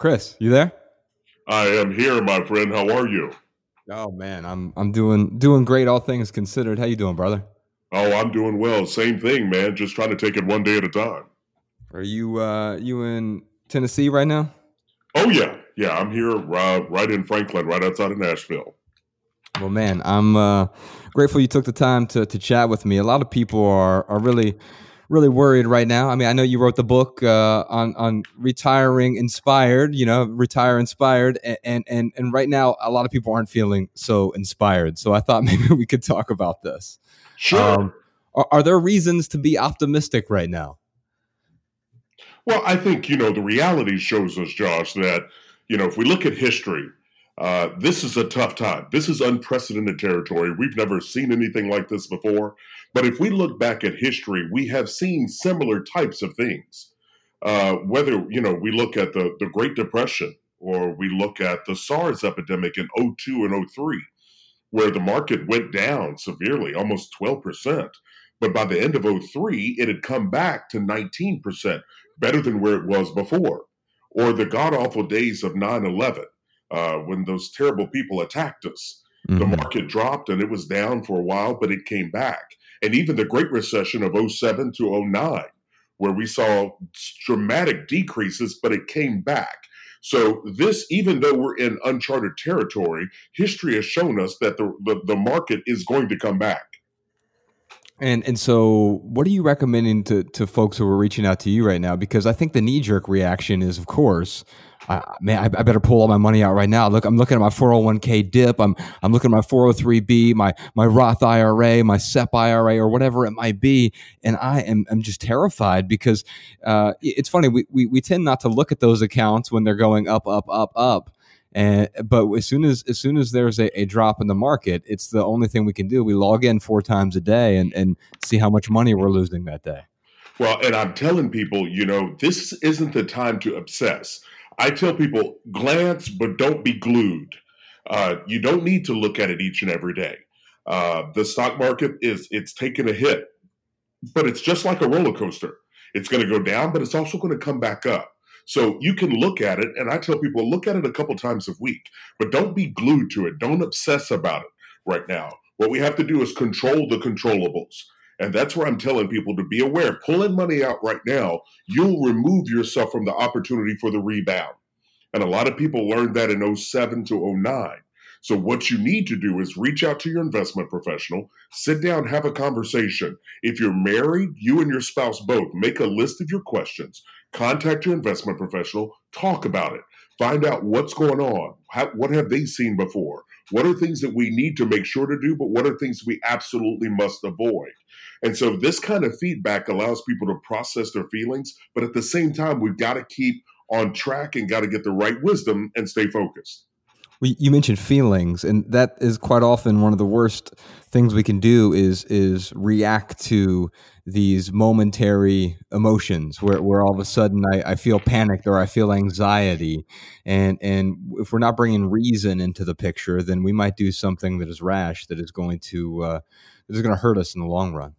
Chris, you there? I am here, my friend. How are you? Oh man, I'm I'm doing doing great, all things considered. How you doing, brother? Oh, I'm doing well. Same thing, man. Just trying to take it one day at a time. Are you uh you in Tennessee right now? Oh yeah, yeah. I'm here uh, right in Franklin, right outside of Nashville. Well, man, I'm uh, grateful you took the time to to chat with me. A lot of people are are really really worried right now. I mean, I know you wrote the book uh, on on retiring inspired. You know, retire inspired, and and and right now, a lot of people aren't feeling so inspired. So I thought maybe we could talk about this. Sure. Um, are, are there reasons to be optimistic right now? Well, I think you know the reality shows us, Josh, that you know if we look at history, uh, this is a tough time. This is unprecedented territory. We've never seen anything like this before. But if we look back at history, we have seen similar types of things. Uh, whether you know we look at the the Great Depression or we look at the SARS epidemic in 02 and 03, where the market went down severely, almost 12%. But by the end of 03, it had come back to 19%, better than where it was before. Or the god awful days of 9 11 uh, when those terrible people attacked us. Mm-hmm. The market dropped and it was down for a while, but it came back. And even the Great Recession of 07 to 09, where we saw dramatic decreases, but it came back. So, this, even though we're in uncharted territory, history has shown us that the, the, the market is going to come back. And and so, what are you recommending to to folks who are reaching out to you right now? Because I think the knee jerk reaction is, of course, I, man, I, I, better pull all my money out right now. Look, I'm looking at my 401k dip. I'm I'm looking at my 403b, my my Roth IRA, my SEP IRA, or whatever it might be, and I am I'm just terrified because uh, it's funny. We, we we tend not to look at those accounts when they're going up, up, up, up. And but as soon as as soon as there's a, a drop in the market, it's the only thing we can do. We log in four times a day and and see how much money we're losing that day. Well, and I'm telling people, you know, this isn't the time to obsess I tell people glance, but don't be glued. Uh, you don't need to look at it each and every day. Uh, the stock market is it's taken a hit, but it's just like a roller coaster. It's going to go down, but it's also going to come back up. So you can look at it, and I tell people look at it a couple times a week, but don't be glued to it. Don't obsess about it right now. What we have to do is control the controllables. And that's where I'm telling people to be aware. Pulling money out right now, you'll remove yourself from the opportunity for the rebound. And a lot of people learned that in 07 to 09. So what you need to do is reach out to your investment professional, sit down, have a conversation. If you're married, you and your spouse both make a list of your questions, contact your investment professional, talk about it, find out what's going on. How, what have they seen before? What are things that we need to make sure to do, but what are things we absolutely must avoid? And so this kind of feedback allows people to process their feelings, but at the same time, we've got to keep on track and got to get the right wisdom and stay focused. Well, you mentioned feelings, and that is quite often one of the worst things we can do is is react to these momentary emotions where, where all of a sudden I, I feel panicked or I feel anxiety, and and if we're not bringing reason into the picture, then we might do something that is rash that is going to uh, that is going to hurt us in the long run.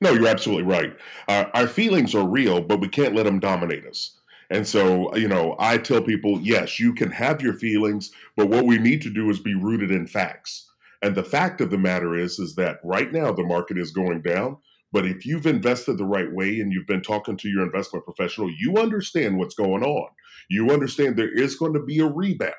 No, you're absolutely right. Uh, our feelings are real, but we can't let them dominate us. And so, you know, I tell people, yes, you can have your feelings, but what we need to do is be rooted in facts. And the fact of the matter is, is that right now the market is going down. But if you've invested the right way and you've been talking to your investment professional, you understand what's going on. You understand there is going to be a rebound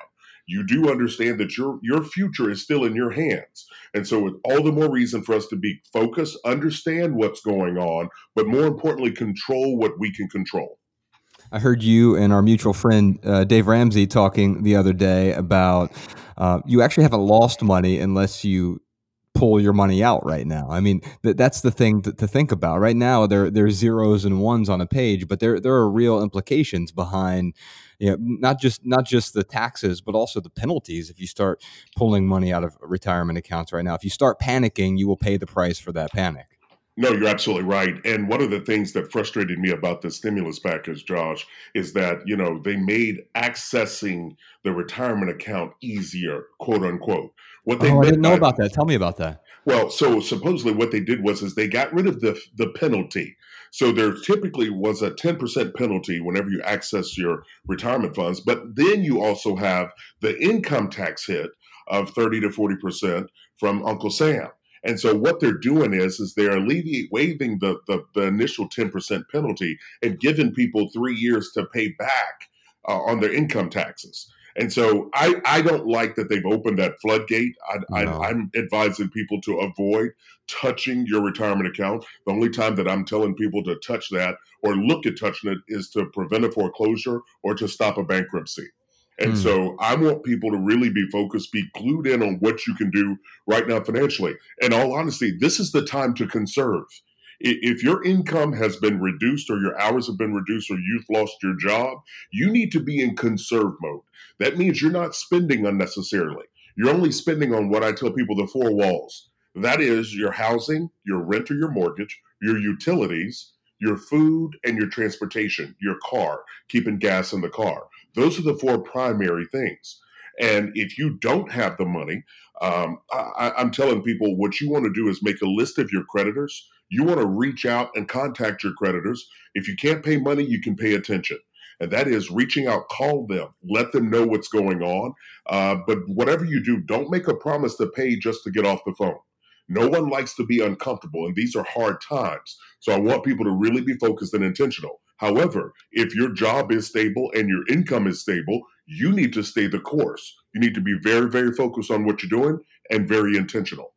you do understand that your your future is still in your hands. And so with all the more reason for us to be focused, understand what's going on, but more importantly, control what we can control. I heard you and our mutual friend uh, Dave Ramsey talking the other day about uh, you actually haven't lost money unless you pull your money out right now. I mean, th- that's the thing to, to, think about. Right now, there there's zeros and ones on a page, but there there are real implications behind not just not just the taxes, but also the penalties if you start pulling money out of retirement accounts right now. If you start panicking, you will pay the price for that panic. No, you're absolutely right. And one of the things that frustrated me about the stimulus package, Josh, is that, you know, they made accessing the retirement account easier, quote unquote. What they oh, I didn't know about that. Tell me about that. Well, so supposedly what they did was is they got rid of the the penalty. So there typically was a 10% penalty whenever you access your retirement funds. But then you also have the income tax hit of 30 to 40% from Uncle Sam. And so what they're doing is, is they're alleviate waiving the, the, the initial 10% penalty and giving people three years to pay back uh, on their income taxes. And so I, I don't like that they've opened that floodgate. I, no. I, I'm advising people to avoid touching your retirement account. The only time that I'm telling people to touch that or look at touching it is to prevent a foreclosure or to stop a bankruptcy. And mm. so I want people to really be focused, be glued in on what you can do right now financially. And all honesty, this is the time to conserve. If your income has been reduced or your hours have been reduced or you've lost your job, you need to be in conserve mode. That means you're not spending unnecessarily. You're only spending on what I tell people the four walls. That is your housing, your rent or your mortgage, your utilities, your food, and your transportation, your car, keeping gas in the car. Those are the four primary things. And if you don't have the money, um, I, am telling people what you want to do is make a list of your creditors. You want to reach out and contact your creditors. If you can't pay money, you can pay attention. And that is reaching out, call them, let them know what's going on. Uh, but whatever you do, don't make a promise to pay just to get off the phone. No one likes to be uncomfortable, and these are hard times. So I want people to really be focused and intentional. However, if your job is stable and your income is stable, you need to stay the course. You need to be very, very focused on what you're doing and very intentional.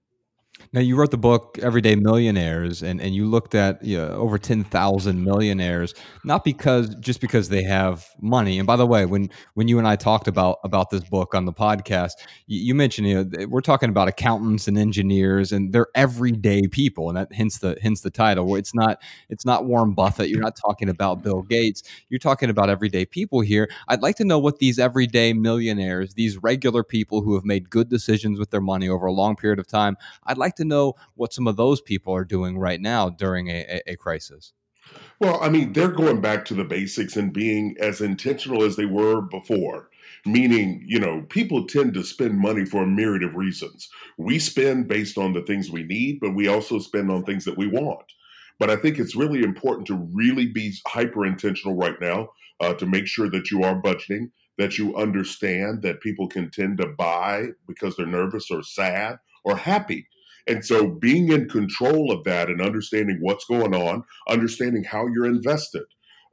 Now, you wrote the book Everyday Millionaires, and, and you looked at you know, over 10,000 millionaires, not because just because they have money. And by the way, when, when you and I talked about, about this book on the podcast, you, you mentioned you know, we're talking about accountants and engineers, and they're everyday people, and that hence the hence the title. It's not it's not Warren Buffett. You're not talking about Bill Gates. You're talking about everyday people here. I'd like to know what these everyday millionaires, these regular people who have made good decisions with their money over a long period of time, I'd like to know what some of those people are doing right now during a, a, a crisis. Well, I mean, they're going back to the basics and being as intentional as they were before. Meaning, you know, people tend to spend money for a myriad of reasons. We spend based on the things we need, but we also spend on things that we want. But I think it's really important to really be hyper intentional right now uh, to make sure that you are budgeting, that you understand that people can tend to buy because they're nervous or sad or happy. And so being in control of that and understanding what's going on, understanding how you're invested,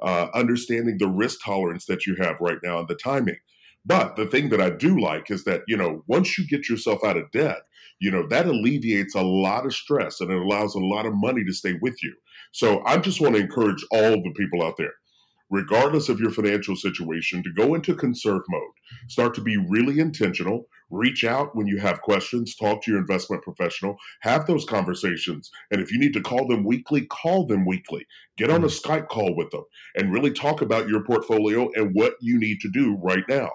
uh, understanding the risk tolerance that you have right now and the timing. But the thing that I do like is that, you know, once you get yourself out of debt, you know, that alleviates a lot of stress and it allows a lot of money to stay with you. So I just want to encourage all the people out there regardless of your financial situation, to go into conserve mode. Start to be really intentional. Reach out when you have questions, talk to your investment professional, have those conversations. And if you need to call them weekly, call them weekly. Get on a mm. Skype call with them and really talk about your portfolio and what you need to do right now.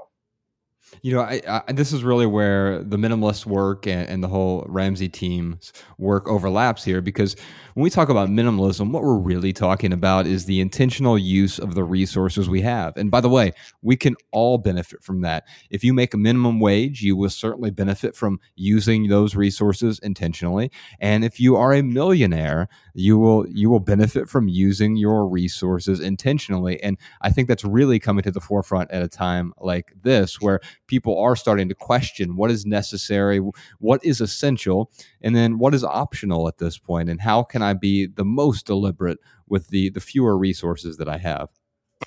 You know, I, I, this is really where the minimalist work and, and, the whole Ramsey team's work overlaps here because when we talk about minimalism, what we're really talking about is the intentional use of the resources we have. And by the way, we can all benefit from that. If you make a minimum wage, you will certainly benefit from using those resources intentionally. And if you are a millionaire, you will you will benefit from using your resources intentionally. And I think that's really coming to the forefront at a time like this where people are starting to question what is necessary, what is essential, and then what is optional at this point, and how can I be the most deliberate with the the fewer resources that I have.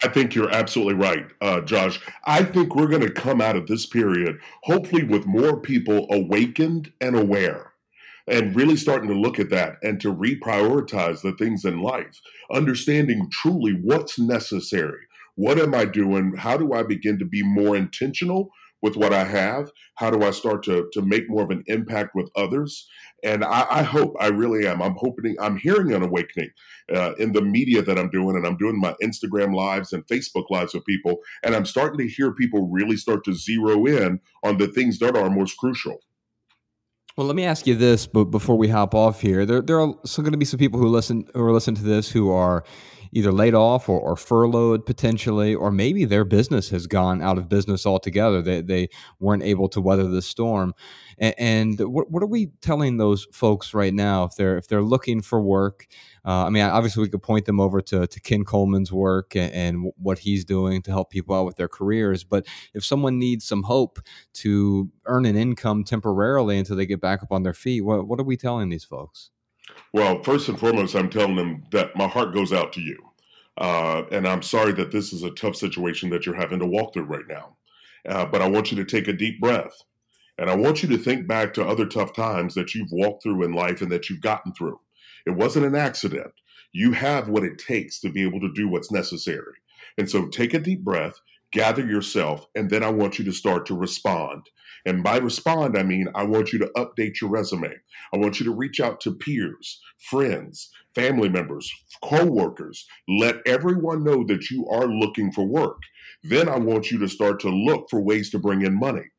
I think you're absolutely right, uh, Josh. I think we're going to come out of this period hopefully with more people awakened and aware and really starting to look at that and to reprioritize the things in life, understanding truly what's necessary. What am I doing? How do I begin to be more intentional with what I have? How do I start to to make more of an impact with others? And I, I hope, I really am. I'm hoping, I'm hearing an awakening uh, in the media that I'm doing, and I'm doing my Instagram lives and Facebook lives with people, and I'm starting to hear people really start to zero in on the things that are most crucial. Well, let me ask you this, but before we hop off here, there there are still going to be some people who listen who are listening to this who are either laid off or, or, furloughed potentially, or maybe their business has gone out of business altogether. They, they weren't able to weather the storm. And, and what, what are we telling those folks right now if they're if they're looking for work? Uh, I mean, obviously, we could point them over to, to Ken Coleman's work and, and, what he's doing to help people out with their careers. But if someone needs some hope to earn an income temporarily until they get back up on their feet, what, what are we telling these folks? Well, first and foremost, I'm telling them that my heart goes out to you. Uh, and I'm sorry that this is a tough situation that you're having to walk through right now. Uh, but I want you to take a deep breath. And I want you to think back to other tough times that you've walked through in life and that you've gotten through. It wasn't an accident. You have what it takes to be able to do what's necessary. And so take a deep breath, gather yourself, and then I want you to start to respond. And by respond, I mean I want you to update your resume. I want you to reach out to peers, friends, family members, co-workers. Let everyone know that you are looking for work. Then I want you to start to look for ways to bring in money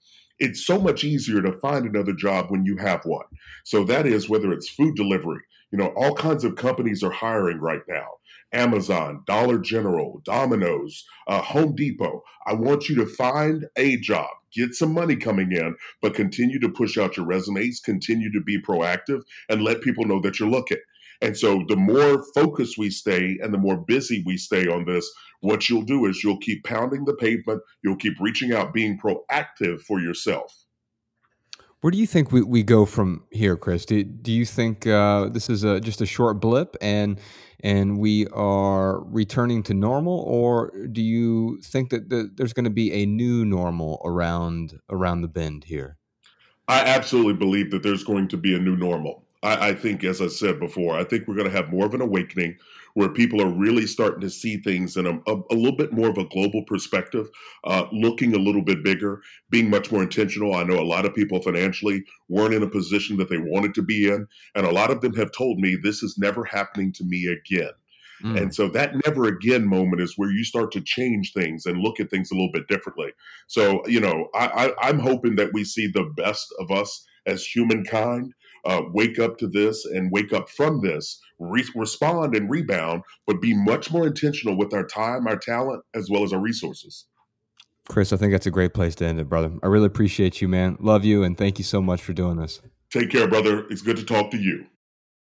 it's so much easier to find another job when you have one. So that is whether it's food delivery, you know, all kinds of companies are hiring right now. Amazon, Dollar General, Domino's, uh, Home Depot. I want you to find a job, get some money coming in, but continue to push out your resumes, continue to be proactive, and let people know that you're looking. And so the more focused we stay and the more busy we stay on this, what you'll do is you'll keep pounding the pavement, you'll keep reaching out, being proactive for yourself. Where do you think we, we go from here, Chris? Do, do you think uh, this is a, just a short blip and and we are returning to normal, or do you think that the, there's going to be a new normal around around the bend here? I absolutely believe that there's going to be a new normal. I, I think, as I said before, I think we're going to have more of an awakening where people are really starting to see things in a, a, a little bit more of a global perspective, uh, looking a little bit bigger, being much more intentional. I know a lot of people financially weren't in a position that they wanted to be in, and a lot of them have told me this is never happening to me again. Mm. And so that never again moment is where you start to change things and look at things a little bit differently. So, you know, I, I, I'm hoping that we see the best of us as humankind uh, wake up to this and wake up from this, re- respond and rebound, but be much more intentional with our time, our talent, as well as our resources. Chris, I think that's a great place to end it, brother. I really appreciate you, man. Love you, and thank you so much for doing this. Take care, brother. It's good to talk to you.